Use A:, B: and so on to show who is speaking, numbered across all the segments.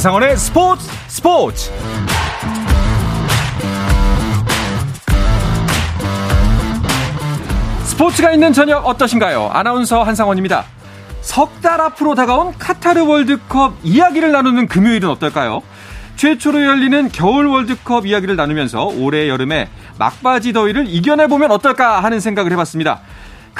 A: 한상원의 스포츠 스포츠 스포츠가 있는 저녁 어떠신가요? 아나운서 한상원입니다. 석 달 앞으로 다가온 카타르 월드컵 이야기를 나누는 금요일은 어떨까요? 최초로 열리는 겨울 월드컵 이야기를 나누면서 올해 여름에 막바지 더위를 이겨내보면 어떨까 하는 생각을 해봤습니다.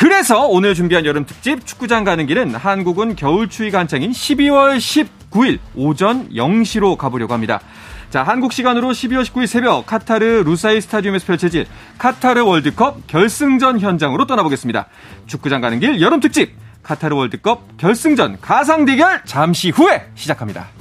A: 그래서 오늘 준비한 여름 특집 축구장 가는 길은 한국은 겨울 추위가 한창인 12월 19일 오전 0시로 가보려고 합니다. 자, 한국 시간으로 12월 19일 새벽 카타르 루사이 스타디움에서 펼쳐질 카타르 월드컵 결승전 현장으로 떠나보겠습니다. 축구장 가는 길 여름 특집 카타르 월드컵 결승전 가상 대결 잠시 후에 시작합니다.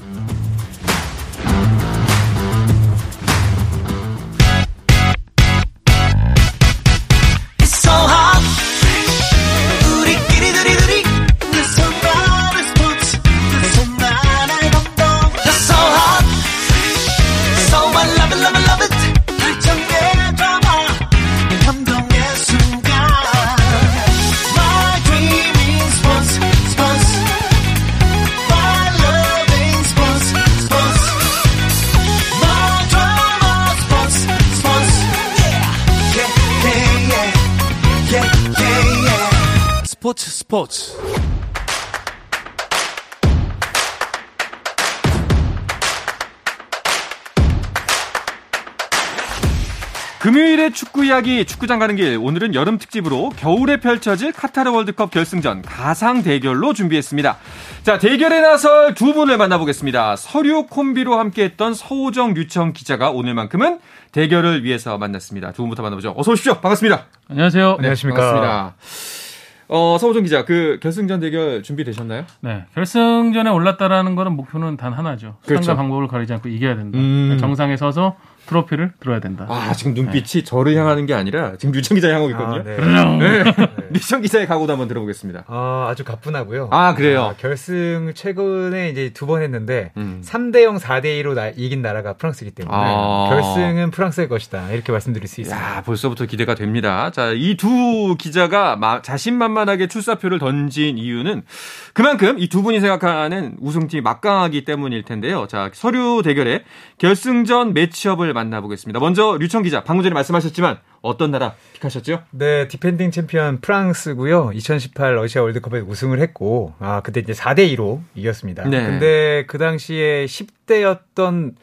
B: 스포츠
A: 금요일의 축구 이야기 축구장 가는 길 오늘은 여름 특집으로 겨울에 펼쳐질 카타르 월드컵 결승전 가상 대결로 준비했습니다. 자 대결에 나설 두 분을 만나보겠습니다. 서류 콤비로 함께했던 서우정 류청 기자가 오늘만큼은 대결을 위해서 만났습니다. 두 분부터 만나보죠. 어서 오십시오. 반갑습니다.
C: 안녕하세요.
A: 네,
D: 안녕하십니까.
A: 반갑습니다. 어, 서우정 기자, 그 결승전 대결 준비되셨나요?
C: 네, 결승전에 올랐다라는 거는 목표는 단 하나죠.
A: 그렇죠.
C: 수단과 방법을 가리지 않고 이겨야 된다.
A: 음.
C: 정상에 서서 트로피를 들어야 된다.
A: 아, 지금 눈빛이 저를 향하는 게 아니라 지금 류청 기자 향하고 있거든요.
D: 아, 네.
A: 네. 류청 기자의 각오도 한번 들어보겠습니다.
D: 아, 아주 가뿐하고요.
A: 아, 그래요?
D: 결승 최근에 이제 두 번 했는데
A: 음.
D: 3대 0, 4대 2로 나, 이긴 나라가 프랑스이기 때문에
A: 아.
D: 결승은 프랑스의 것이다. 이렇게 말씀드릴 수 있습니다.
A: 야, 벌써부터 기대가 됩니다. 자, 이 두 기자가 마- 자신만만하게 출사표를 던진 이유는 그만큼 이 두 분이 생각하는 우승팀이 막강하기 때문일 텐데요. 자, 서류 대결의 결승전 matchup을 만나보겠습니다. 먼저 류청 기자, 방금 전에 말씀하셨지만 어떤 나라 pick하셨죠?
D: 네, defending 챔피언 프랑스고요. 2018 러시아 월드컵에 우승을 했고, 아, 그때 이제 4대 2로 이겼습니다.
A: 네.
D: 근데 그 당시에 10대였던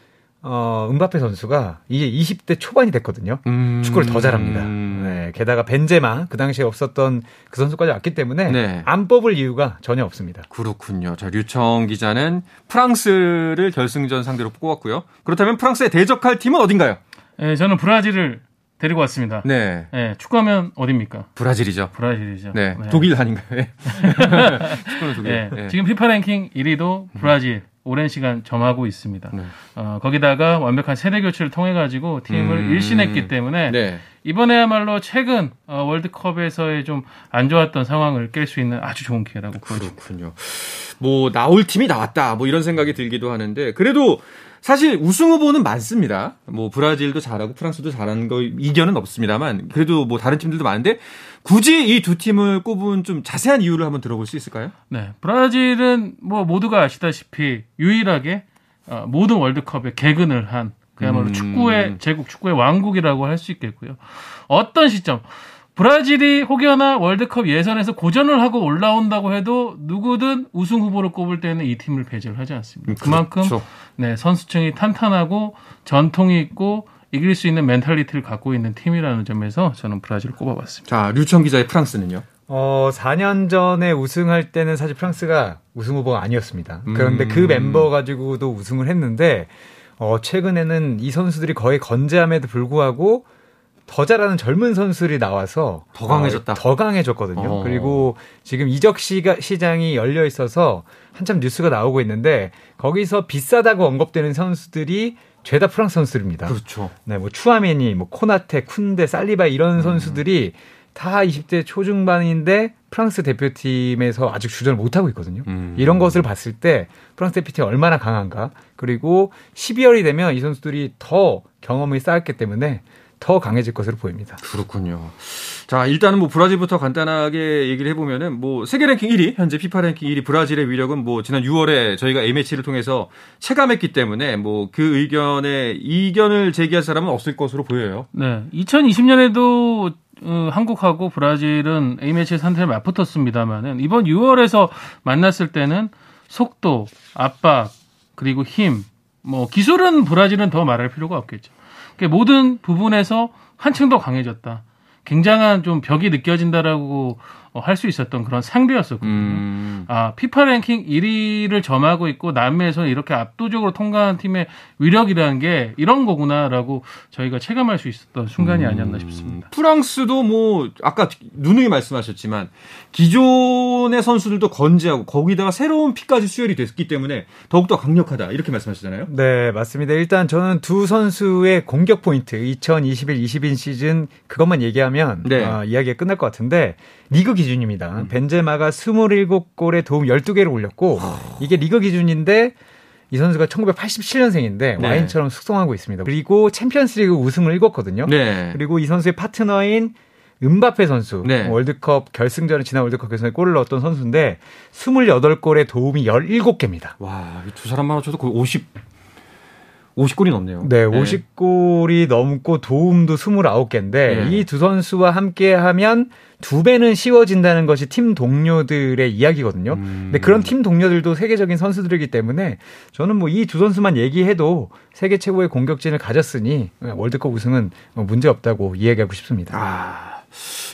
D: 어, 은바페 선수가 이제 20대 초반이 됐거든요.
A: 음.
D: 축구를 더 잘합니다. 네, 게다가 벤제마 그 당시에 없었던 그 선수까지 왔기 때문에
A: 네.
D: 안 뽑을 이유가 전혀 없습니다.
A: 그렇군요. 자, 류청 기자는 프랑스를 결승전 상대로 뽑았고요. 그렇다면 프랑스에 대적할 팀은 어딘가요?
C: 예, 저는 브라질을 데리고 왔습니다.
A: 네.
C: 예, 축구하면 어딥니까?
A: 브라질이죠.
C: 브라질이죠.
A: 네.
C: 네.
A: 독일 아닌가요? 네. 축구는 독일.
C: 예,
A: 네.
C: 지금 피파 랭킹 1위도 브라질. 오랜 시간 점하고 있습니다.
A: 네.
C: 어, 거기다가 완벽한 세대 교체를 통해 가지고 팀을
A: 음.
C: 일신했기 때문에
A: 네.
C: 이번에야말로 최근 어, 월드컵에서의 좀 안 좋았던 상황을 깰 수 있는 아주 좋은 기회라고 보여집니다.
A: 그렇군요. 뭐 나올 팀이 나왔다. 뭐 이런 생각이 들기도 하는데 그래도 사실 우승 후보는 많습니다. 뭐 브라질도 잘하고 프랑스도 잘하는 거 이견은 없습니다만 그래도 뭐 다른 팀들도 많은데 굳이 이 두 팀을 꼽은 좀 자세한 이유를 한번 들어볼 수 있을까요?
C: 네, 브라질은 뭐 모두가 아시다시피 유일하게 어, 모든 월드컵에 개근을 한 그야말로
A: 음.
C: 축구의 제국 축구의 왕국이라고 할 수 있겠고요. 어떤 시점 브라질이 혹여나 월드컵 예선에서 고전을 하고 올라온다고 해도 누구든 우승 후보를 꼽을 때는 이 팀을 배제를 하지 않습니다. 그만큼
A: 그렇죠.
C: 네, 선수층이 탄탄하고 전통이 있고 이길 수 있는 mentality를 갖고 있는 팀이라는 점에서 저는 브라질을 꼽아봤습니다.
A: 자, 류청 기자의 프랑스는요.
D: 어, 4년 전에 우승할 때는 사실 프랑스가 우승 후보가 아니었습니다. 그런데
A: 음.
D: 그 멤버 가지고도 우승을 했는데, 어, 최근에는 이 선수들이 거의 건재함에도 불구하고 더 잘하는 젊은 선수들이 나와서
A: 더 강해졌다.
D: 어, 더 강해졌거든요.
A: 어.
D: 그리고 지금 이적 시가, 시장이 열려 있어서 한참 뉴스가 나오고 있는데 거기서 비싸다고 언급되는 선수들이 죄다 프랑스 선수들입니다.
A: 그렇죠.
D: 네, 뭐 추아메니, 뭐 코나테, 쿤데, 살리바 이런 선수들이 다 20대 초중반인데 프랑스 대표팀에서 아직 주전을 못 하고 있거든요.
A: 음.
D: 이런 것을 봤을 때 프랑스 대표팀이 얼마나 강한가. 그리고 12월이 되면 이 선수들이 더 경험을 쌓았기 때문에 더 강해질 것으로 보입니다.
A: 그렇군요. 자, 일단은 뭐 브라질부터 간단하게 얘기를 해보면은 뭐 세계 랭킹 1위, 현재 피파 랭킹 1위 브라질의 위력은 뭐 지난 6월에 저희가 A매치를 통해서 체감했기 때문에 뭐 그 의견에 이견을 제기할 사람은 없을 것으로 보여요.
C: 네. 2020년에도 어, 한국하고 브라질은 A매치 상태를 맞붙었습니다만은 이번 6월에서 만났을 때는 속도, 압박, 그리고 힘, 뭐 기술은 브라질은 더 말할 필요가 없겠죠. 그러니까 모든 부분에서 한층 더 강해졌다. 굉장한 좀 벽이 느껴진다라고 어, 할 수 있었던 그런 상대였었거든요.
A: 음.
C: 아, 피파 랭킹 1위를 점하고 있고 남미에서 이렇게 압도적으로 통과한 팀의 위력이라는 게 이런 거구나라고 저희가 체감할 수 있었던 순간이 아니었나 싶습니다.
A: 프랑스도 뭐 아까 누누이 말씀하셨지만 기존의 선수들도 건재하고 거기다가 새로운 피까지 수혈이 됐기 때문에 더욱더 강력하다 이렇게 말씀하시잖아요.
D: 네, 맞습니다. 일단 저는 두 선수의 공격 포인트 2021-22 시즌 그것만 얘기하면
A: 네.
D: 어, 이야기가 끝날 것 같은데 리그 기준입니다.
A: 음.
D: 벤제마가 27골에 도움 12개를 올렸고 이게 리그 기준인데 이 선수가 1987년생인데
A: 네.
D: 와인처럼 숙성하고 있습니다. 그리고 챔피언스리그 우승을 읽었거든요.
A: 네.
D: 그리고 이 선수의 파트너인 은바페 선수
A: 네.
D: 월드컵 결승전에 지난 월드컵 결승에 골을 넣었던 선수인데 28골에 도움이 17개입니다.
A: 와, 이 두 사람만 합쳐도 거의 50 50골이 넘네요.
D: 네, 50골이 넘고 도움도 29개인데
A: 네.
D: 이두 선수와 함께 하면 두 배는 쉬워진다는 것이 팀 동료들의 이야기거든요.
A: 음.
D: 근데 그런 팀 동료들도 세계적인 선수들이기 때문에 저는 뭐 이 두 선수만 얘기해도 세계 최고의 공격진을 가졌으니 월드컵 우승은 뭐 문제 없다고 이야기하고 싶습니다.
A: 아.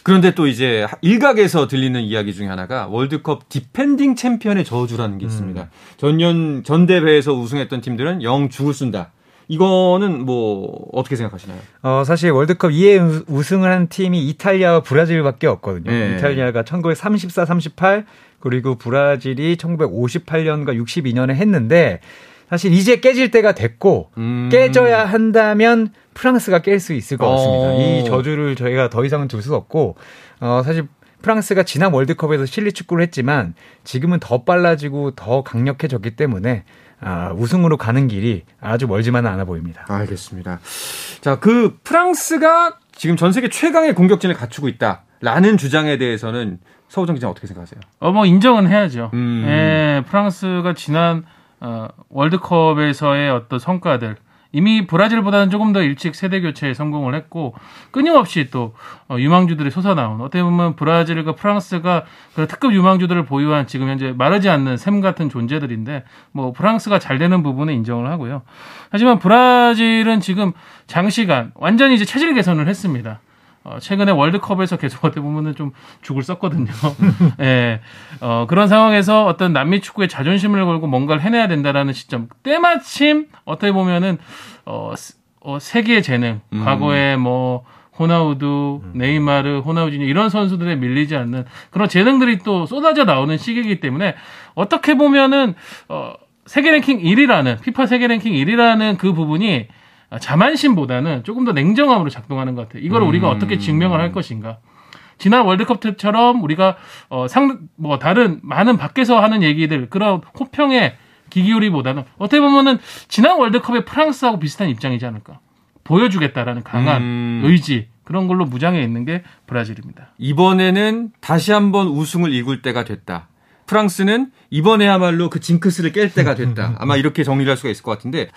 A: 그런데 또 이제 일각에서 들리는 이야기 중에 하나가 월드컵 디펜딩 챔피언의 저주라는 게 있습니다. 전년 전 대회에서 우승했던 팀들은 영 죽을 쓴다. 이거는 뭐 어떻게 생각하시나요?
D: 어, 사실 월드컵 2회 우승을 한 팀이 이탈리아와 브라질밖에 없거든요.
A: 네.
D: 이탈리아가 1934, 38 그리고 브라질이 1958년과 62년에 했는데 사실 이제 깨질 때가 됐고
A: 음.
D: 깨져야 한다면 프랑스가 깰 수 있을 것 같습니다.
A: 어.
D: 이 저주를 저희가 더 이상은 둘 수 없고 어, 사실 프랑스가 지난 월드컵에서 실리 축구를 했지만 지금은 더 빨라지고 더 강력해졌기 때문에 아, 우승으로 가는 길이 아주 멀지만은 않아 보입니다.
A: 알겠습니다. 자, 그 프랑스가 지금 전 세계 최강의 공격진을 갖추고 있다라는 주장에 대해서는 서우정 기자 어떻게 생각하세요?
C: 어, 뭐 인정은 해야죠.
A: 음.
C: 예, 프랑스가 지난 어, 월드컵에서의 어떤 성과들 이미 브라질보다는 조금 더 일찍 세대 교체에 성공을 했고 끊임없이 또 어, 유망주들이 솟아나온 어떻게 보면 브라질과 프랑스가 그런 특급 유망주들을 보유한 지금 현재 마르지 않는 샘 같은 존재들인데 뭐 프랑스가 잘 되는 부분은 인정을 하고요. 하지만 브라질은 지금 장시간 완전히 이제 체질 개선을 했습니다. 어, 최근에 월드컵에서 계속 어떻게 보면은 좀 죽을 썼거든요. 예. 어, 그런 상황에서 어떤 남미 축구의 자존심을 걸고 뭔가를 해내야 된다라는 시점. 때마침 어떻게 보면은, 어, 스- 어, 세계의 재능.
A: 음.
C: 과거에 뭐, 호나우두, 네이마르, 호나우지니 이런 선수들에 밀리지 않는 그런 재능들이 또 쏟아져 나오는 시기이기 때문에 어떻게 보면은, 어, 세계 랭킹 1위라는, 피파 세계 랭킹 1위라는 그 부분이 아, 자만심보다는 조금 더 냉정함으로 작동하는 것 같아요. 이걸 우리가
A: 음.
C: 어떻게 증명을 할 것인가. 지난 월드컵 때처럼 우리가 어, 상, 뭐 다른 많은 밖에서 하는 얘기들 그런 호평에 기기울이보다는 어떻게 보면은 지난 월드컵의 프랑스하고 비슷한 입장이지 않을까. 보여주겠다라는 강한
A: 음.
C: 의지 그런 걸로 무장해 있는 게 브라질입니다.
A: 이번에는 다시 한번 우승을 이굴 때가 됐다. 프랑스는 이번에야말로 그 징크스를 깰 때가 됐다. 아마 이렇게 정리를 할 수가 있을 것 같은데.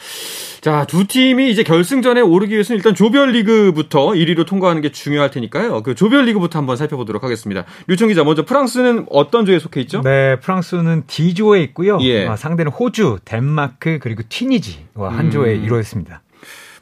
A: 자, 두 팀이 이제 결승전에 오르기 위해서는 일단 조별리그부터 1위로 통과하는 게 중요할 테니까요. 그 조별리그부터 한번 살펴보도록 하겠습니다. 류청 기자, 먼저 프랑스는 어떤 조에 속해 있죠?
D: 네, 프랑스는 D조에 있고요.
A: 예.
D: 아, 상대는 호주, 덴마크 그리고 튀니지와 한
A: 음.
D: 조에 이루어졌습니다.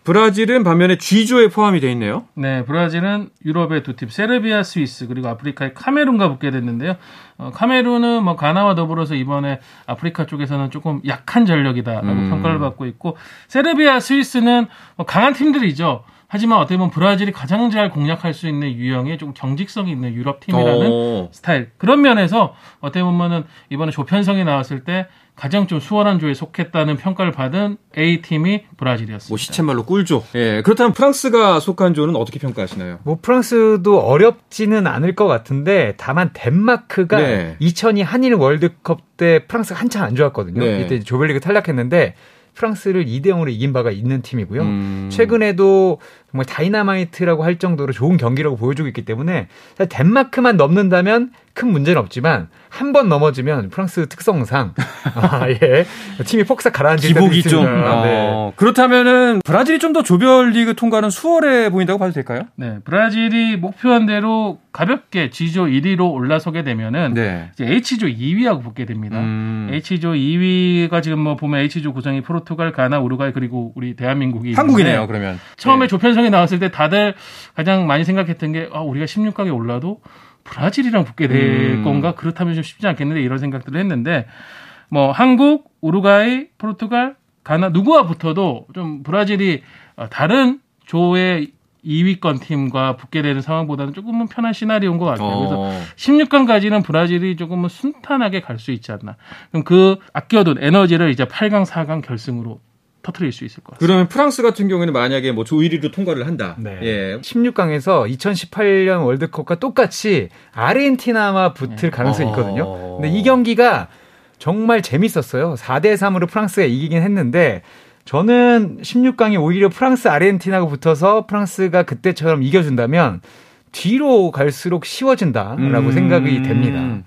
A: 브라질은 반면에 G조에 포함이 돼 있네요.
C: 네, 브라질은 유럽의 두 팀, 세르비아, 스위스, 그리고 아프리카의 카메룬과 붙게 됐는데요. 어, 카메룬은 뭐 가나와 더불어서 이번에 아프리카 쪽에서는 조금 약한 전력이다라고
A: 음.
C: 평가를 받고 있고, 세르비아, 스위스는 뭐 강한 팀들이죠. 하지만 어떻게 보면 브라질이 가장 잘 공략할 수 있는 유형의 좀 경직성이 있는 유럽 팀이라는
A: 어.
C: 스타일. 그런 면에서 어떻게 보면은 이번에 조편성이 나왔을 때 가장 좀 수월한 조에 속했다는 평가를 받은 A 팀이 브라질이었습니다.
A: 뭐 시쳇말로 꿀조. 예. 그렇다면 프랑스가 속한 조는 어떻게 평가하시나요?
D: 뭐 프랑스도 어렵지는 않을 것 같은데 다만 덴마크가
A: 네.
D: 2002 한일 월드컵 때 프랑스가 한참 안 좋았거든요.
A: 네.
D: 이때 조별리그 탈락했는데 프랑스를 2대 0으로 이긴 바가 있는 팀이고요.
A: 음.
D: 최근에도 정말 다이나마이트라고 할 정도로 좋은 경기력 보여주고 있기 때문에 덴마크만 넘는다면 큰 문제는 없지만 한 번 넘어지면 프랑스 특성상 아, 예. 팀이 폭삭 가라앉을
A: 기복이 좀
D: 아, 네.
A: 어, 그렇다면은 브라질이 좀 더 조별리그 통과는 수월해 보인다고 봐도 될까요?
C: 네, 브라질이 목표한 대로 가볍게 G조 1위로 올라서게 되면은
A: 네.
C: 이제 H조 2위하고 붙게 됩니다.
A: 음.
C: H조 2위가 지금 뭐 보면 H조 구성이 포르투갈, 가나, 우루과이 그리고 우리 대한민국이
A: 한국이네요. 그러면
C: 처음에
A: 네.
C: 조편성 이 나왔을 때 다들 가장 많이 생각했던 게 아, 우리가 16강에 올라도 브라질이랑 붙게 될
A: 음.
C: 건가 그렇다면 좀 쉽지 않겠는데 이런 생각들을 했는데 뭐 한국, 우루과이, 포르투갈, 가나 누구와 붙어도 좀 브라질이 어, 다른 조의 2위권 팀과 붙게 되는 상황보다는 조금은 편한 시나리오인 것 같아요. 그래서
A: 어.
C: 16강까지는 브라질이 조금은 순탄하게 갈 수 있지 않나. 그럼 그 아껴둔 에너지를 이제 8강, 4강 결승으로 터트릴 수 있을 것 같습니다.
A: 그러면 프랑스 같은 경우에는 만약에 뭐 조 1위로 통과를 한다.
D: 네.
A: 예.
D: 16강에서 2018년 월드컵과 똑같이 아르헨티나와 붙을 가능성이
A: 어.
D: 있거든요. 근데 이 경기가 정말 재밌었어요. 4대 3으로 프랑스가 이기긴 했는데 저는 16강이 오히려 프랑스 아르헨티나가 붙어서 프랑스가 그때처럼 이겨준다면 뒤로 갈수록 쉬워진다라고
A: 음.
D: 생각이 됩니다.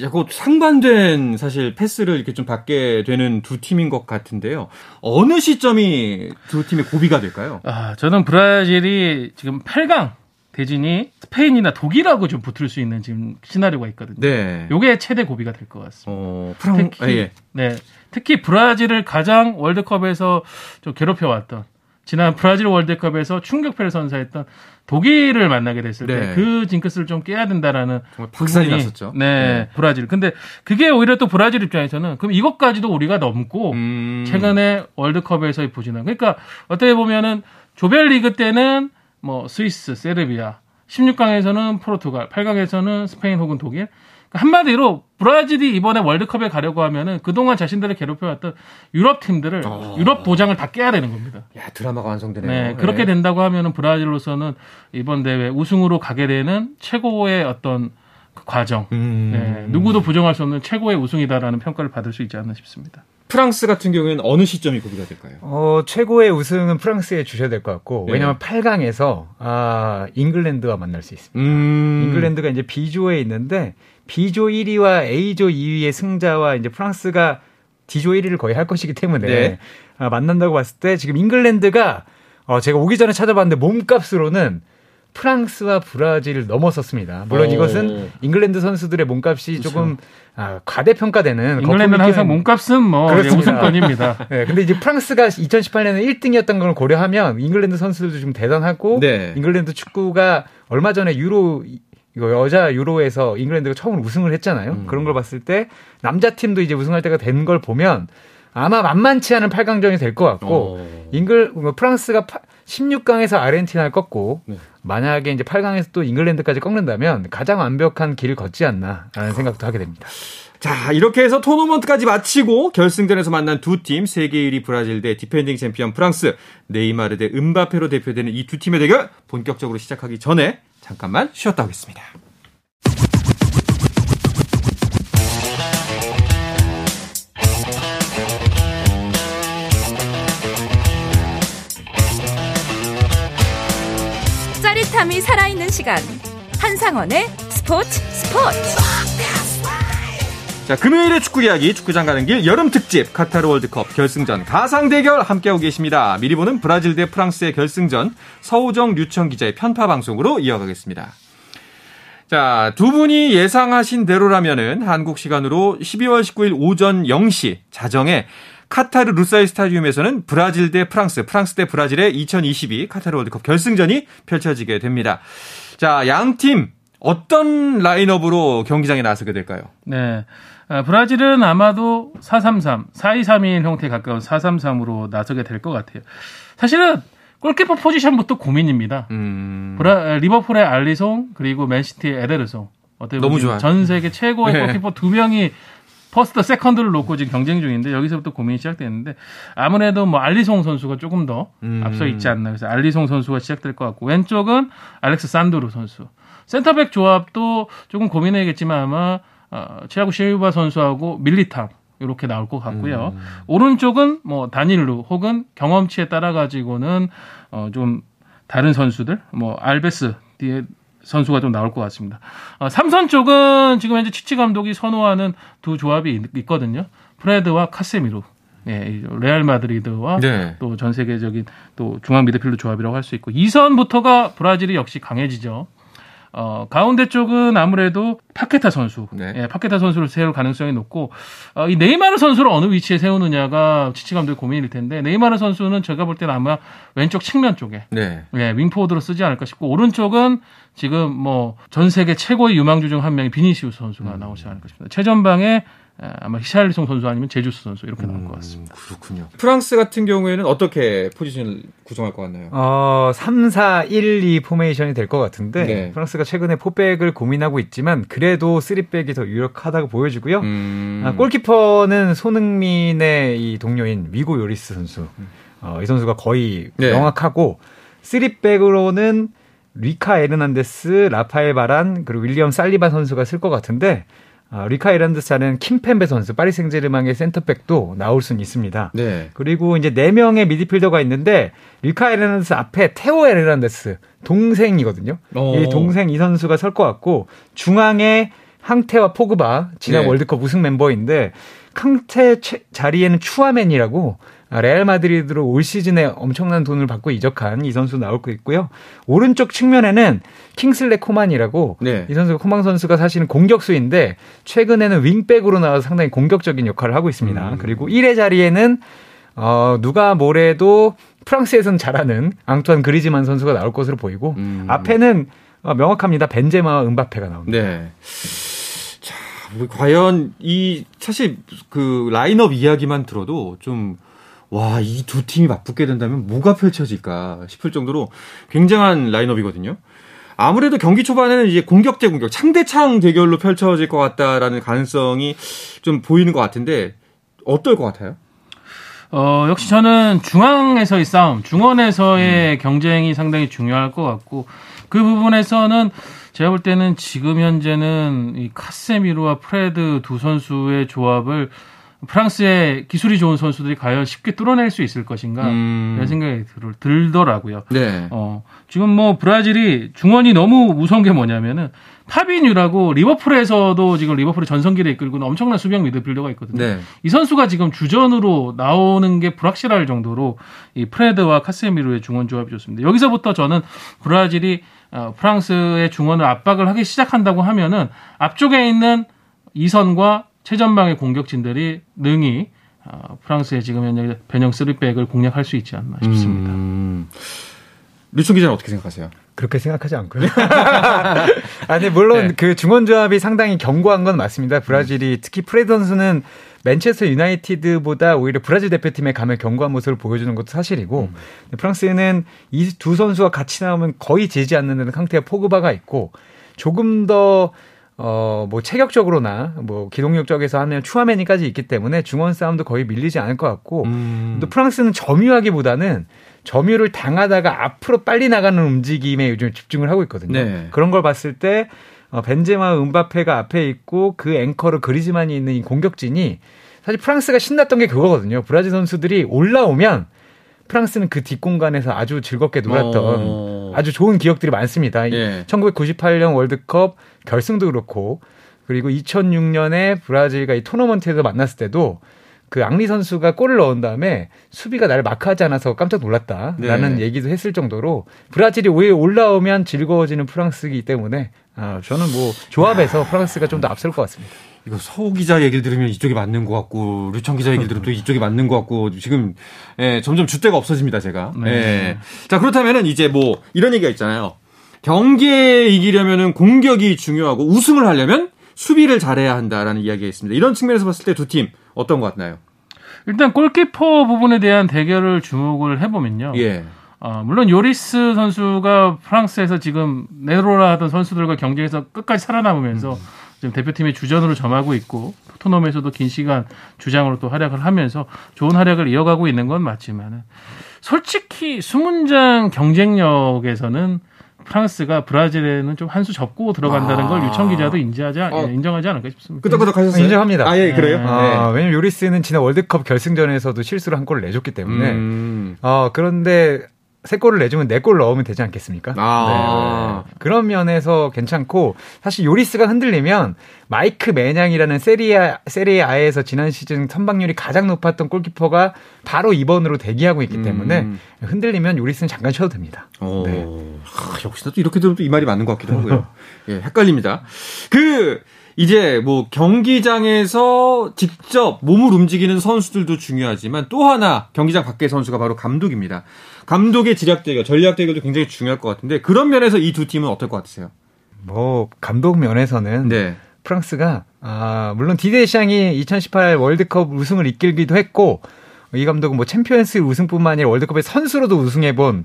A: 자꾸 상반된 사실 패스를 이렇게 좀 받게 되는 두 팀인 것 같은데요. 어느 시점이 두 팀의 고비가 될까요?
C: 아, 저는 브라질이 지금 8강 대진이 스페인이나 독일하고 좀 붙을 수 있는 지금 시나리오가 있거든요.
A: 네.
C: 요게 최대 고비가 될 것 같습니다.
A: 어, 프랑
C: 특히
A: 아, 예.
C: 네, 특히 브라질을 가장 월드컵에서 좀 괴롭혀 왔던 지난 브라질 월드컵에서 충격패를 선사했던 독일을 만나게 됐을
A: 네.
C: 때그 징크스를 좀 깨야 된다라는
A: 정말 박살이
C: 부분이,
A: 났었죠.
C: 네, 브라질. 근데 그게 오히려 또 브라질 입장에서는 그럼 이것까지도 우리가 넘고
A: 음.
C: 최근에 월드컵에서의 부진함. 그러니까 어떻게 보면은 조별 리그 때는 뭐 스위스, 세르비아, 16강에서는 포르투갈, 8강에서는 스페인 혹은 독일. 한마디로 브라질이 이번에 월드컵에 가려고 하면은 그동안 자신들을 괴롭혀왔던 유럽 팀들을
A: 어.
C: 유럽 보장을 다 깨야 되는 겁니다.
A: 야, 드라마가 완성되네요.
C: 네, 그렇게
A: 예.
C: 된다고 하면은 브라질로서는 이번 대회 우승으로 가게 되는 최고의 어떤 그 과정.
A: 음.
C: 네, 누구도 부정할 수 없는 최고의 우승이다라는 평가를 받을 수 있지 않나 싶습니다.
A: 프랑스 같은 경우에는 어느 시점이 고비가 될까요?
D: 어, 최고의 우승은 프랑스에 주셔야 될 것 같고
A: 네.
D: 왜냐하면 8강에서 아, 잉글랜드와 만날 수 있습니다.
A: 음.
D: 잉글랜드가 이제 B조에 있는데 B조 1위와 A조 2위의 승자와 이제 프랑스가 D조 1위를 거의 할 것이기 때문에
A: 네.
D: 아, 만난다고 봤을 때 지금 잉글랜드가 어, 제가 오기 전에 찾아봤는데 몸값으로는 프랑스와 브라질을 넘어섰습니다. 물론
A: 오.
D: 이것은 잉글랜드 선수들의 몸값이 조금 아, 과대평가되는
C: 잉글랜드는 항상 몸값은 뭐. 우승권입니다.
D: 네, 근데 이제 프랑스가 2018년에 1등이었던 걸 고려하면 잉글랜드 선수들도 좀 대단하고
A: 네.
D: 잉글랜드 축구가 얼마 전에 유로 이거 여자 유로에서 잉글랜드가 처음으로 우승을 했잖아요.
A: 음.
D: 그런 걸 봤을 때 남자 팀도 이제 우승할 때가 된 걸 보면 아마 만만치 않은 8강전이 될 것 같고
A: 어.
D: 잉글 뭐 프랑스가 16강에서 아르헨티나를 꺾고
A: 네.
D: 만약에 이제 8강에서 또 잉글랜드까지 꺾는다면 가장 완벽한 길을 걷지 않나라는 생각도 하게 됩니다.
A: 자, 이렇게 해서 토너먼트까지 마치고 결승전에서 만난 두 팀, 세계 1위 브라질 대 디펜딩 챔피언 프랑스, 네이마르 대 음바페로 대표되는 이 두 팀의 대결 본격적으로 시작하기 전에 잠깐만 쉬었다 오겠습니다.
B: 짜릿함이 살아있는 시간 한상원의 스포츠 스포츠
A: 자, 금요일의 축구 이야기, 축구장 가는 길 여름 특집 카타르 월드컵 결승전 가상 대결 함께하고 계십니다. 미리 보는 브라질 대 프랑스의 결승전 서우정 류청 기자의 편파 방송으로 이어가겠습니다. 자, 두 분이 예상하신 대로라면은 한국 시간으로 12월 19일 오전 0시 자정에 카타르 루사일 스타디움에서는 브라질 대 프랑스, 프랑스 대 브라질의 2022 카타르 월드컵 결승전이 펼쳐지게 됩니다. 자, 양 팀 어떤 라인업으로 경기장에 나서게 될까요?
C: 네. 아, 브라질은 아마도 433, 4231 형태에 가까운 433으로 나서게 될 것 같아요. 사실은 골키퍼 포지션부터 고민입니다.
A: 음.
C: 브라, 리버풀의 알리송 그리고 맨시티의 에데르송. 어떻게
A: 너무 좋아요.
C: 전 세계 최고의
A: 네.
C: 골키퍼 두 명이 퍼스트, 세컨드를 놓고 지금 경쟁 중인데 여기서부터 고민이 시작되는데 아무래도 뭐 알리송 선수가 조금 더
A: 음.
C: 앞서 있지 않나 그래서 알리송 선수가 시작될 것 같고 왼쪽은 알렉스 산드루 선수. 센터백 조합도 조금 고민해야겠지만 아마 어, 치아고 실바 선수하고 밀리탕 이렇게 나올 것 같고요.
A: 음.
C: 오른쪽은 뭐 다닐루 혹은 경험치에 따라 가지고는 어, 좀 다른 선수들 뭐 알베스 뒤에 선수가 좀 나올 것 같습니다. 어, 삼선 쪽은 지금 현재 치치 감독이 선호하는 두 조합이 있, 있거든요. 프레드와 카세미로. 예, 레알 마드리드와
A: 네.
C: 또전 세계적인 또 중앙 미드필더 조합이라고 할 수 있고 2선부터가 브라질이 역시 강해지죠. 어, 가운데 쪽은 아무래도 파케타 선수,
A: 네.
C: 예, 파케타 선수를 세울 가능성이 높고 어, 이 네이마르 선수를 어느 위치에 세우느냐가 치치 감독의 고민일 텐데 네이마르 선수는 제가 볼 때는 아마 왼쪽 측면 쪽에
A: 네.
C: 예, 윙포워드로 쓰지 않을까 싶고 오른쪽은 지금 뭐 전 세계 최고의 유망주 중 한 명이 비니시우스 선수가 나오지 않을까 싶습니다. 최전방에 에, 아마 히샬리송 선수 아니면 제주스 선수 이렇게 나올 것 같습니다.
A: 음, 그렇군요. 프랑스 같은 경우에는 어떻게 포지션을 구성할 것 같나요?
D: 어, 3, 4, 1, 2 포메이션이 될 것 같은데
A: 네.
D: 프랑스가 최근에 포백을 고민하고 있지만 그래도 3백이 더 유력하다고 보여지고요.
A: 음.
D: 아, 골키퍼는 손흥민의 이 동료인 위고 요리스 선수. 어, 이 선수가 거의
A: 네.
D: 명확하고 3백으로는 뤼카 에르난데스, 라파엘 바란, 그리고 윌리엄 살리바 선수가 쓸 것 같은데 아, 뤼카 에르난데스는 킴펜베 선수, 파리 생제르맹의 센터백도 나올 수는 있습니다.
A: 네.
D: 그리고 이제 네 명의 미드필더가 있는데 뤼카 에르난데스 앞에 테오 에르난데스 동생이거든요.
A: 어.
D: 이 동생 이 선수가 설 것 같고 중앙에 캉테와 포그바 지난
A: 네.
D: 월드컵 우승 멤버인데 캉테 최- 자리에는 추아메니라고 아, 레알 마드리드로 올 시즌에 엄청난 돈을 받고 이적한 이 선수 나올 거 있고요. 오른쪽 측면에는 킹슬레 코만이라고
A: 네.
D: 이 선수가 코만 선수가 사실은 공격수인데 최근에는 윙백으로 나와서 상당히 공격적인 역할을 하고 있습니다.
A: 음.
D: 그리고 1회 자리에는 어, 누가 뭐래도 프랑스에선 잘하는 앙투안 그리즈만 선수가 나올 것으로 보이고
A: 음.
D: 앞에는 어, 명확합니다. 벤제마와 은바페가 나옵니다.
A: 네. 자, 뭐 과연 이 사실 그 라인업 이야기만 들어도 좀 와, 이 두 팀이 맞붙게 된다면 뭐가 펼쳐질까 싶을 정도로 굉장한 라인업이거든요. 아무래도 경기 초반에는 이제 공격 대 공격, 창대창 대결로 펼쳐질 것 같다라는 가능성이 좀 보이는 것 같은데 어떨 것 같아요?
C: 어, 역시 저는 중앙에서의 싸움, 중원에서의 경쟁이 상당히 중요할 것 같고 그 부분에서는 제가 볼 때는 지금 현재는 이 카세미르와 프레드 두 선수의 조합을 프랑스의 기술이 좋은 선수들이 과연 쉽게 뚫어낼 수 있을 것인가
A: 음.
C: 이런 생각이 들, 들더라고요.
A: 네.
C: 어, 지금 뭐 브라질이 중원이 너무 무서운 게 뭐냐면은 파비뉴라고 리버풀에서도 지금 리버풀의 전성기를 이끌고 있는 엄청난 수비형 미드필더가 있거든요.
A: 네.
C: 이 선수가 지금 주전으로 나오는 게 불확실할 정도로 이 프레드와 카세미르의 중원 조합이 좋습니다. 여기서부터 저는 브라질이 어, 프랑스의 중원을 압박을 하기 시작한다고 하면은 앞쪽에 있는 이선과 최전방의 공격 진들이 능히 어, 프랑스의 지금 현재 변형 3백을 공략할 수 있지 않나 싶습니다.
A: 음. 류청 기자는 어떻게 생각하세요?
D: 그렇게 생각하지 않고요. 아니 물론
A: 네.
D: 그 중원 조합이 상당히 견고한 건 맞습니다. 브라질이 특히 프레드 선수는 맨체스터 유나이티드보다 오히려 브라질 대표팀에 가면 견고한 모습을 보여주는 것도 사실이고 프랑스는 이 두 선수가 같이 나오면 거의 지지 않는 캉테와 포그바가 있고 조금 더 어, 뭐, 체격적으로나, 뭐, 기동력적에서 하면 추아메니까지 있기 때문에 중원 싸움도 거의 밀리지 않을 것 같고,
A: 음.
D: 또 프랑스는 점유하기보다는 점유를 당하다가 앞으로 빨리 나가는 움직임에 요즘 집중을 하고 있거든요.
A: 네.
D: 그런 걸 봤을 때 어, 벤제마, 은바페가 앞에 있고 그 앵커로 그리즈만이 있는 이 공격진이 사실 프랑스가 신났던 게 그거거든요. 브라질 선수들이 올라오면 프랑스는 그 뒷공간에서 아주 즐겁게 놀았던
A: 어.
D: 아주 좋은 기억들이 많습니다.
A: 예.
D: 1998년 월드컵 결승도 그렇고 그리고 2006년에 브라질과 이 토너먼트에서 만났을 때도 그 앙리 선수가 골을 넣은 다음에 수비가 날 마크하지 않아서 깜짝 놀랐다라는
A: 네.
D: 얘기도 했을 정도로 브라질이 왜 올라오면 즐거워지는 프랑스이기 때문에 아, 저는 뭐 조합에서 프랑스가 좀 더 앞설 것 같습니다.
A: 이거 서우 기자 얘기를 들으면 이쪽이 맞는 것 같고 류청 기자 얘기를 들으면 또 이쪽이 맞는 것 같고 지금 예, 점점 줏대가 없어집니다 제가.
C: 네.
A: 예. 자 그렇다면은 이제 뭐 이런 얘기가 있잖아요. 경기에 이기려면은 공격이 중요하고 우승을 하려면 수비를 잘해야 한다라는 이야기가 있습니다. 이런 측면에서 봤을 때 두 팀 어떤 것 같나요?
C: 일단 골키퍼 부분에 대한 대결을 주목을 해보면요.
A: 예.
C: 어, 물론 요리스 선수가 프랑스에서 지금 네로라 하던 선수들과 경쟁에서 끝까지 살아남으면서 지금 대표팀의 주전으로 점하고 있고 토트넘에서도 긴 시간 주장으로 또 활약을 하면서 좋은 활약을 이어가고 있는 건 맞지만은 솔직히 수문장 경쟁력에서는 프랑스가 브라질에는 좀 한 수 접고 들어간다는
A: 아.
C: 걸 유청 기자도 인지하지 않-
A: 어.
C: 인정하지 않을까 싶습니다.
A: 끄덕끄덕 하셨어요?
D: 인정합니다.
A: 아, 예, 그래요?
C: 네.
D: 아, 왜냐면 요리스는 지난 월드컵 결승전에서도 실수를 한 골을 내줬기 때문에
A: 음.
D: 어, 그런데 세 골을 내주면 네 골을 넣으면 되지 않겠습니까?
A: 아.
D: 네. 그런 면에서 괜찮고 사실 요리스가 흔들리면 마이크 매냥이라는 세리아 세리아에서 지난 시즌 선방률이 가장 높았던 골키퍼가 바로 2번으로 대기하고 있기 때문에
A: 음.
D: 흔들리면 요리스는 잠깐 쉬어도 됩니다.
A: 어.
D: 네.
A: 하, 역시나 또 이렇게 들으면 또 이 말이 맞는 것 같기도 하고요. 예, 헷갈립니다. 그 이제 뭐 경기장에서 직접 몸을 움직이는 선수들도 중요하지만 또 하나 경기장 밖의 선수가 바로 감독입니다. 감독의 지략 대결, 전략 대결도 굉장히 중요할 것 같은데 그런 면에서 이 두 팀은 어떨 것 같으세요?
D: 뭐 감독 면에서는
A: 네.
D: 프랑스가 아 물론 데샹이 2018 월드컵 우승을 이끌기도 했고 이 감독은 뭐 챔피언스 우승뿐만 아니라 월드컵의 선수로도 우승해본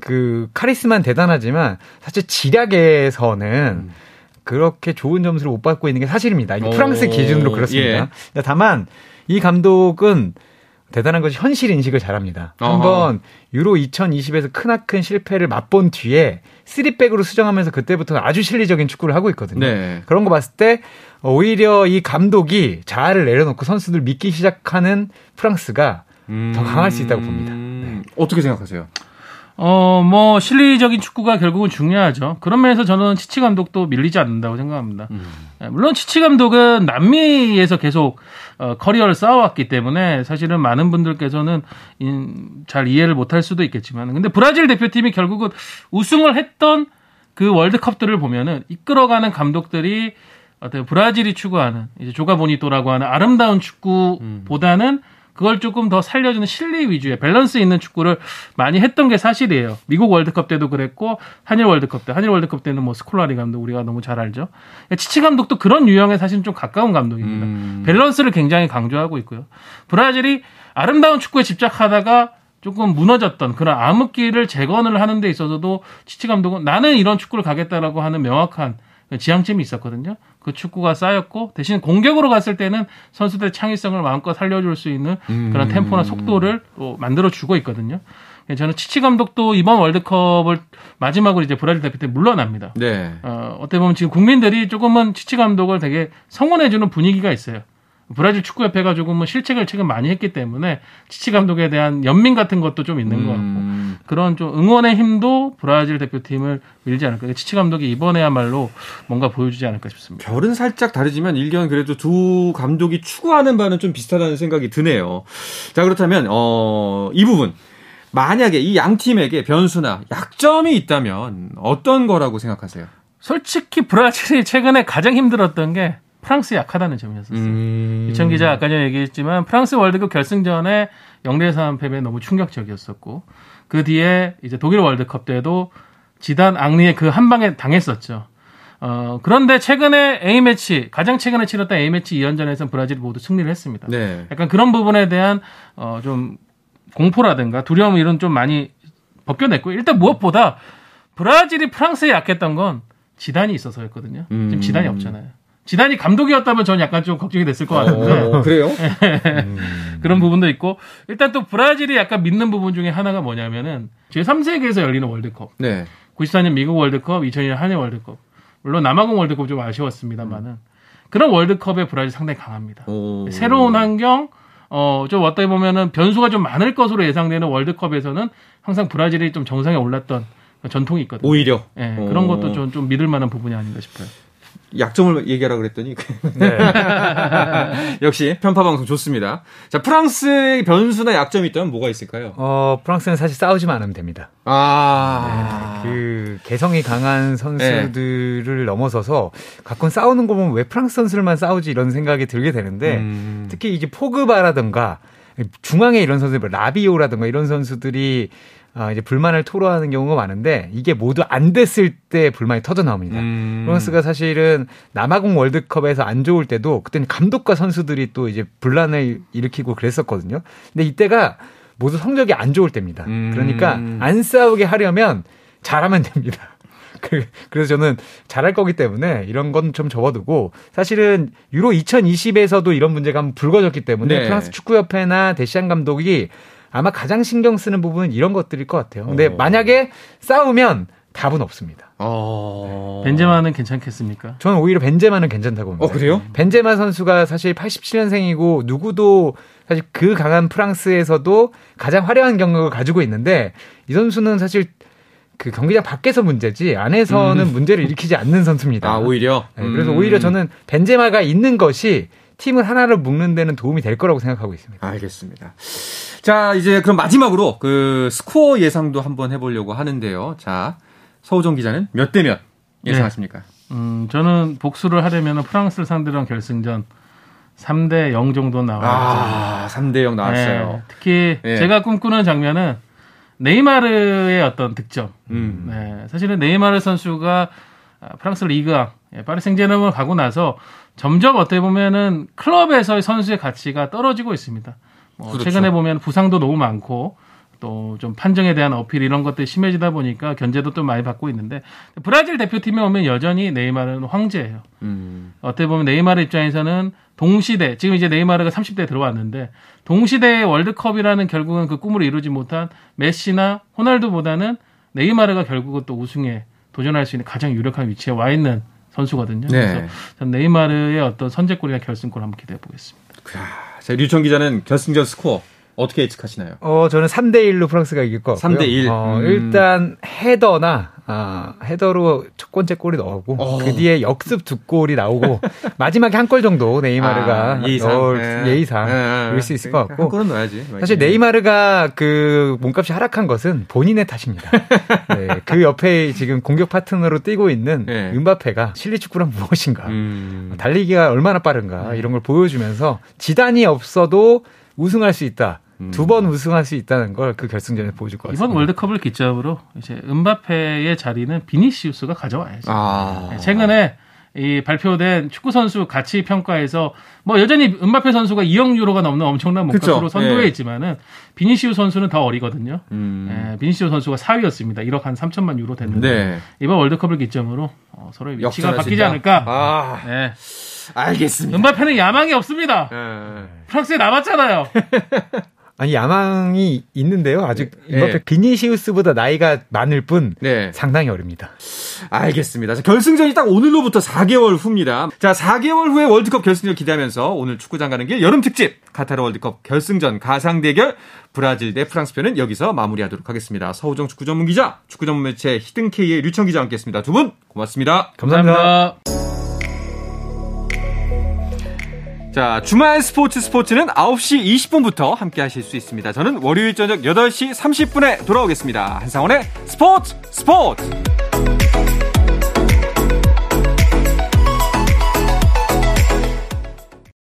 D: 그 카리스마는 대단하지만 사실 지략에서는 그렇게 좋은 점수를 못 받고 있는 게 사실입니다. 이게 프랑스
A: 오,
D: 기준으로 그렇습니다.
A: 예.
D: 다만 이 감독은 대단한 것이 현실 인식을 잘합니다.
A: 어허.
D: 한번 유로 2020에서 크나큰 실패를 맛본 뒤에 3백으로 수정하면서 그때부터 아주 실리적인 축구를 하고 있거든요.
A: 네.
D: 그런 거 봤을 때 오히려 이 감독이 자아를 내려놓고 선수들 믿기 시작하는 프랑스가 더 강할 수 있다고 봅니다.
A: 음, 어떻게 생각하세요?
C: 어, 뭐, 실리적인 축구가 결국은 중요하죠. 그런 면에서 저는 치치 감독도 밀리지 않는다고 생각합니다. 예, 물론 치치 감독은 남미에서 계속 어, 커리어를 쌓아왔기 때문에 사실은 많은 분들께서는 인- 잘 이해를 못할 수도 있겠지만, 근데 브라질 대표팀이 결국은 우승을 했던 그 월드컵들을 보면은 이끌어가는 감독들이 어떤 브라질이 추구하는 이제 조가 보니또라고 하는 아름다운 축구보다는 그걸 조금 더 살려주는 실리 위주의 밸런스 있는 축구를 많이 했던 게 사실이에요. 미국 월드컵 때도 그랬고 한일 월드컵 때 한일 월드컵 때는 뭐 스콜라리 감독 우리가 너무 잘 알죠. 치치 감독도 그런 유형에 사실은 좀 가까운 감독입니다.
A: 음.
C: 밸런스를 굉장히 강조하고 있고요. 브라질이 아름다운 축구에 집착하다가 조금 무너졌던 그런 암흑기를 재건을 하는 데 있어서도 치치 감독은 나는 이런 축구를 가겠다라고 하는 명확한 지향점이 있었거든요. 그 축구가 쌓였고 대신 공격으로 갔을 때는 선수들의 창의성을 마음껏 살려줄 수 있는 그런 템포나 속도를 또 만들어 주고 있거든요. 저는 치치 감독도 이번 월드컵을 마지막으로 이제 브라질 대표팀 물러납니다.
A: 네.
C: 어, 어떻게 보면 지금 국민들이 조금은 치치 감독을 되게 성원해주는 분위기가 있어요. 브라질 축구협회가 조금은 실책을 최근 많이 했기 때문에 치치 감독에 대한 연민 같은 것도 좀 있는 것 같고
A: 음,
C: 그런 좀 응원의 힘도 브라질 대표팀을 밀지 않을까. 치치 감독이 이번에야말로 뭔가 보여주지 않을까 싶습니다.
A: 결은 살짝 다르지만 일견 그래도 두 감독이 추구하는 바는 좀 비슷하다는 생각이 드네요. 자 그렇다면 어, 이 부분 만약에 이 양 팀에게 변수나 약점이 있다면 어떤 거라고 생각하세요?
C: 솔직히 브라질이 최근에 가장 힘들었던 게 프랑스 약하다는 점이었었어요.
A: 음.
C: 유천 기자 아까 전에 얘기했지만 프랑스 월드컵 결승전에 0대 3 패배 너무 충격적이었었고 그 뒤에 이제 독일 월드컵 때도 지단 앙리의 그 한 방에 당했었죠. 어, 그런데 최근에 A매치, 가장 최근에 치렀던 A매치 2연전에서는 브라질이 모두 승리를 했습니다.
A: 네.
C: 약간 그런 부분에 대한 어, 좀 공포라든가 두려움 이런 좀 많이 벗겨냈고 일단 무엇보다 브라질이 프랑스에 약했던 건 지단이 있어서였거든요.
A: 음.
C: 지금 지단이 없잖아요. 지단이 감독이었다면 전 약간 좀 걱정이 됐을 것 같은데
A: 어, 그래요?
C: 그런 부분도 있고 일단 또 브라질이 약간 믿는 부분 중에 하나가 뭐냐면은 제 3세계에서 열리는 월드컵
A: 네.
C: 94년 미국 월드컵 2002년 한일 월드컵 물론 남아공 월드컵 좀 아쉬웠습니다만은 그런 월드컵에 브라질 상당히 강합니다.
A: 오.
C: 새로운 환경 어, 좀 어떻게 보면은 변수가 좀 많을 것으로 예상되는 월드컵에서는 항상 브라질이 좀 정상에 올랐던 전통이 있거든요.
A: 오히려
C: 예,
A: 어.
C: 그런 것도 좀, 좀 믿을 만한 부분이 아닌가 싶어요.
A: 약점을 얘기하라 그랬더니
D: 네.
A: 역시 편파 방송 좋습니다. 자 프랑스의 변수나 약점이 있다면 뭐가 있을까요?
D: 어, 프랑스는 사실 싸우지만 않으면 됩니다.
A: 아,
D: 그 개성이 강한 선수들을 넘어서서 가끔 싸우는 거 보면 왜 프랑스 선수들만 싸우지 이런 생각이 들게 되는데
A: 음.
D: 특히 이제 포그바라든가 중앙에 이런 선수들 뭐 라비오라든가 이런 선수들이 아, 이제 불만을 토로하는 경우가 많은데 이게 모두 안 됐을 때 불만이 터져 나옵니다.
A: 음.
D: 프랑스가 사실은 남아공 월드컵에서 안 좋을 때도 그때는 감독과 선수들이 또 이제 분란을 일으키고 그랬었거든요. 근데 이때가 모두 성적이 안 좋을 때입니다.
A: 음.
D: 그러니까 안 싸우게 하려면 잘하면 됩니다. 그- 그래서 저는 잘할 거기 때문에 이런 건 좀 접어두고 사실은 유로 2020에서도 이런 문제가 한번 불거졌기 때문에
A: 네.
D: 프랑스 축구협회나 데시안 감독이 아마 가장 신경 쓰는 부분은 이런 것들일 것 같아요. 근데
A: 어.
D: 만약에 싸우면 답은 없습니다.
A: 어.
C: 벤제마는 괜찮겠습니까?
D: 저는 오히려 벤제마는 괜찮다고 봅니다.
A: 어, 그래요?
D: 벤제마 선수가 사실 87년생이고 누구도 사실 그 강한 프랑스에서도 가장 화려한 경력을 가지고 있는데 이 선수는 사실 그 경기장 밖에서 문제지 안에서는
A: 음.
D: 문제를 일으키지 않는 선수입니다.
A: 아, 오히려.
D: 네, 그래서
A: 음.
D: 오히려 저는 벤제마가 있는 것이 팀을 하나를 묶는 데는 도움이 될 거라고 생각하고 있습니다.
A: 알겠습니다. 자, 이제 그럼 마지막으로 그 스코어 예상도 한번 해보려고 하는데요. 자, 서우정 기자는 몇 대 몇 예상하십니까?
C: 음, 저는 복수를 하려면 프랑스를 상대로 한 결승전 3대 0 정도 나와요.
A: 아, 3대 0 나왔어요.
C: 네, 특히
A: 예.
C: 제가 꿈꾸는 장면은 네이마르의 어떤 득점.
A: 음.
C: 네, 사실은 네이마르 선수가 아, 프랑스 리그아 예, 파리 생제르맹을 가고 나서 점점 어떻게 보면은 클럽에서의 선수의 가치가 떨어지고 있습니다. 뭐
A: 그렇죠.
C: 최근에 보면 부상도 너무 많고 또 좀 판정에 대한 어필 이런 것들이 심해지다 보니까 견제도 좀 많이 받고 있는데 브라질 대표팀에 오면 여전히 네이마르는 황제예요.
A: 음.
C: 어떻게 보면 네이마르 입장에서는 동시대 지금 이제 네이마르가 30대에 들어왔는데 동시대의 월드컵이라는 결국은 그 꿈을 이루지 못한 메시나 호날두보다는 네이마르가 결국은 또 우승에 도전할 수 있는 가장 유력한 위치에 와 있는 선수거든요.
A: 네.
C: 그래서 전 네이마르의 어떤 선제골이나 결승골 한번 기대해 보겠습니다.
A: 자, 류청 기자는 결승전 스코어 어떻게 예측하시나요?
D: 어, 저는 3대 1로 프랑스가 이길 것 같고요.
A: 3대 1.
D: 어,
A: 음.
D: 일단 헤더나 아, 헤더로 첫 번째 골이 나오고
A: 어.
D: 그 뒤에 역습 두 골이 나오고 마지막에 한 골 정도 네이마르가
A: 아, 예의상.
D: 넣을
A: 예.
D: 예의상
A: 예, 예.
D: 넣을 수 있을 것 같고
A: 골은 넣어야지.
D: 사실 네이마르가 그 몸값이 하락한 것은 본인의 탓입니다. 네, 그 옆에 지금 공격 파트너로 뛰고 있는
A: 네.
D: 은바페가 실리 축구란 무엇인가,
A: 음.
D: 달리기가 얼마나 빠른가 이런 걸 보여주면서 지단이 없어도 우승할 수 있다.
A: 음.
D: 두번 우승할 수 있다는 걸 그 결승전에 보여줄 것 같습니다.
C: 이번 월드컵을 기점으로 이제 은바페의 자리는 비니시우스가 가져와야죠.
A: 아.
C: 네, 최근에 이 발표된 축구 선수 가치 평가에서 뭐 여전히 은바페 선수가 2억 유로가 넘는 엄청난
A: 그쵸.
C: 선도해
A: 예.
C: 있지만은 비니시우 선수는 더 어리거든요.
A: 음.
C: 예, 비니시우 선수가 4위였습니다. 1억 한 3천만 유로 됐는데
A: 네.
C: 이번 월드컵을 기점으로 어, 서로의 위치가
A: 수
C: 바뀌지. 않을까.
A: 아,
C: 네.
A: 알겠습니다.
C: 은바페는 야망이 없습니다.
A: 예.
C: 프랑스에 남았잖아요.
D: 아니 야망이 있는데요. 아직
A: 네.
D: 은바페 비니시우스보다 나이가 많을 뿐
A: 네.
D: 상당히 어립니다.
A: 알겠습니다. 자, 결승전이 딱 오늘로부터 4개월 후입니다. 자, 4개월 후에 월드컵 결승전 기대하면서 오늘 축구장 가는 길 여름 특집 카타르 월드컵 결승전 가상 대결 브라질 대 프랑스 편은 여기서 마무리하도록 하겠습니다. 서우정 축구 전문 기자, 축구 전문 매체 히든 K의 류청 기자와 함께했습니다. 두 분 고맙습니다.
D: 감사합니다.
A: 자, 주말 스포츠 스포츠는 9시 20분부터 함께 하실 수 있습니다. 저는 월요일 저녁 8시 30분에 돌아오겠습니다. 한상원의 스포츠 스포츠!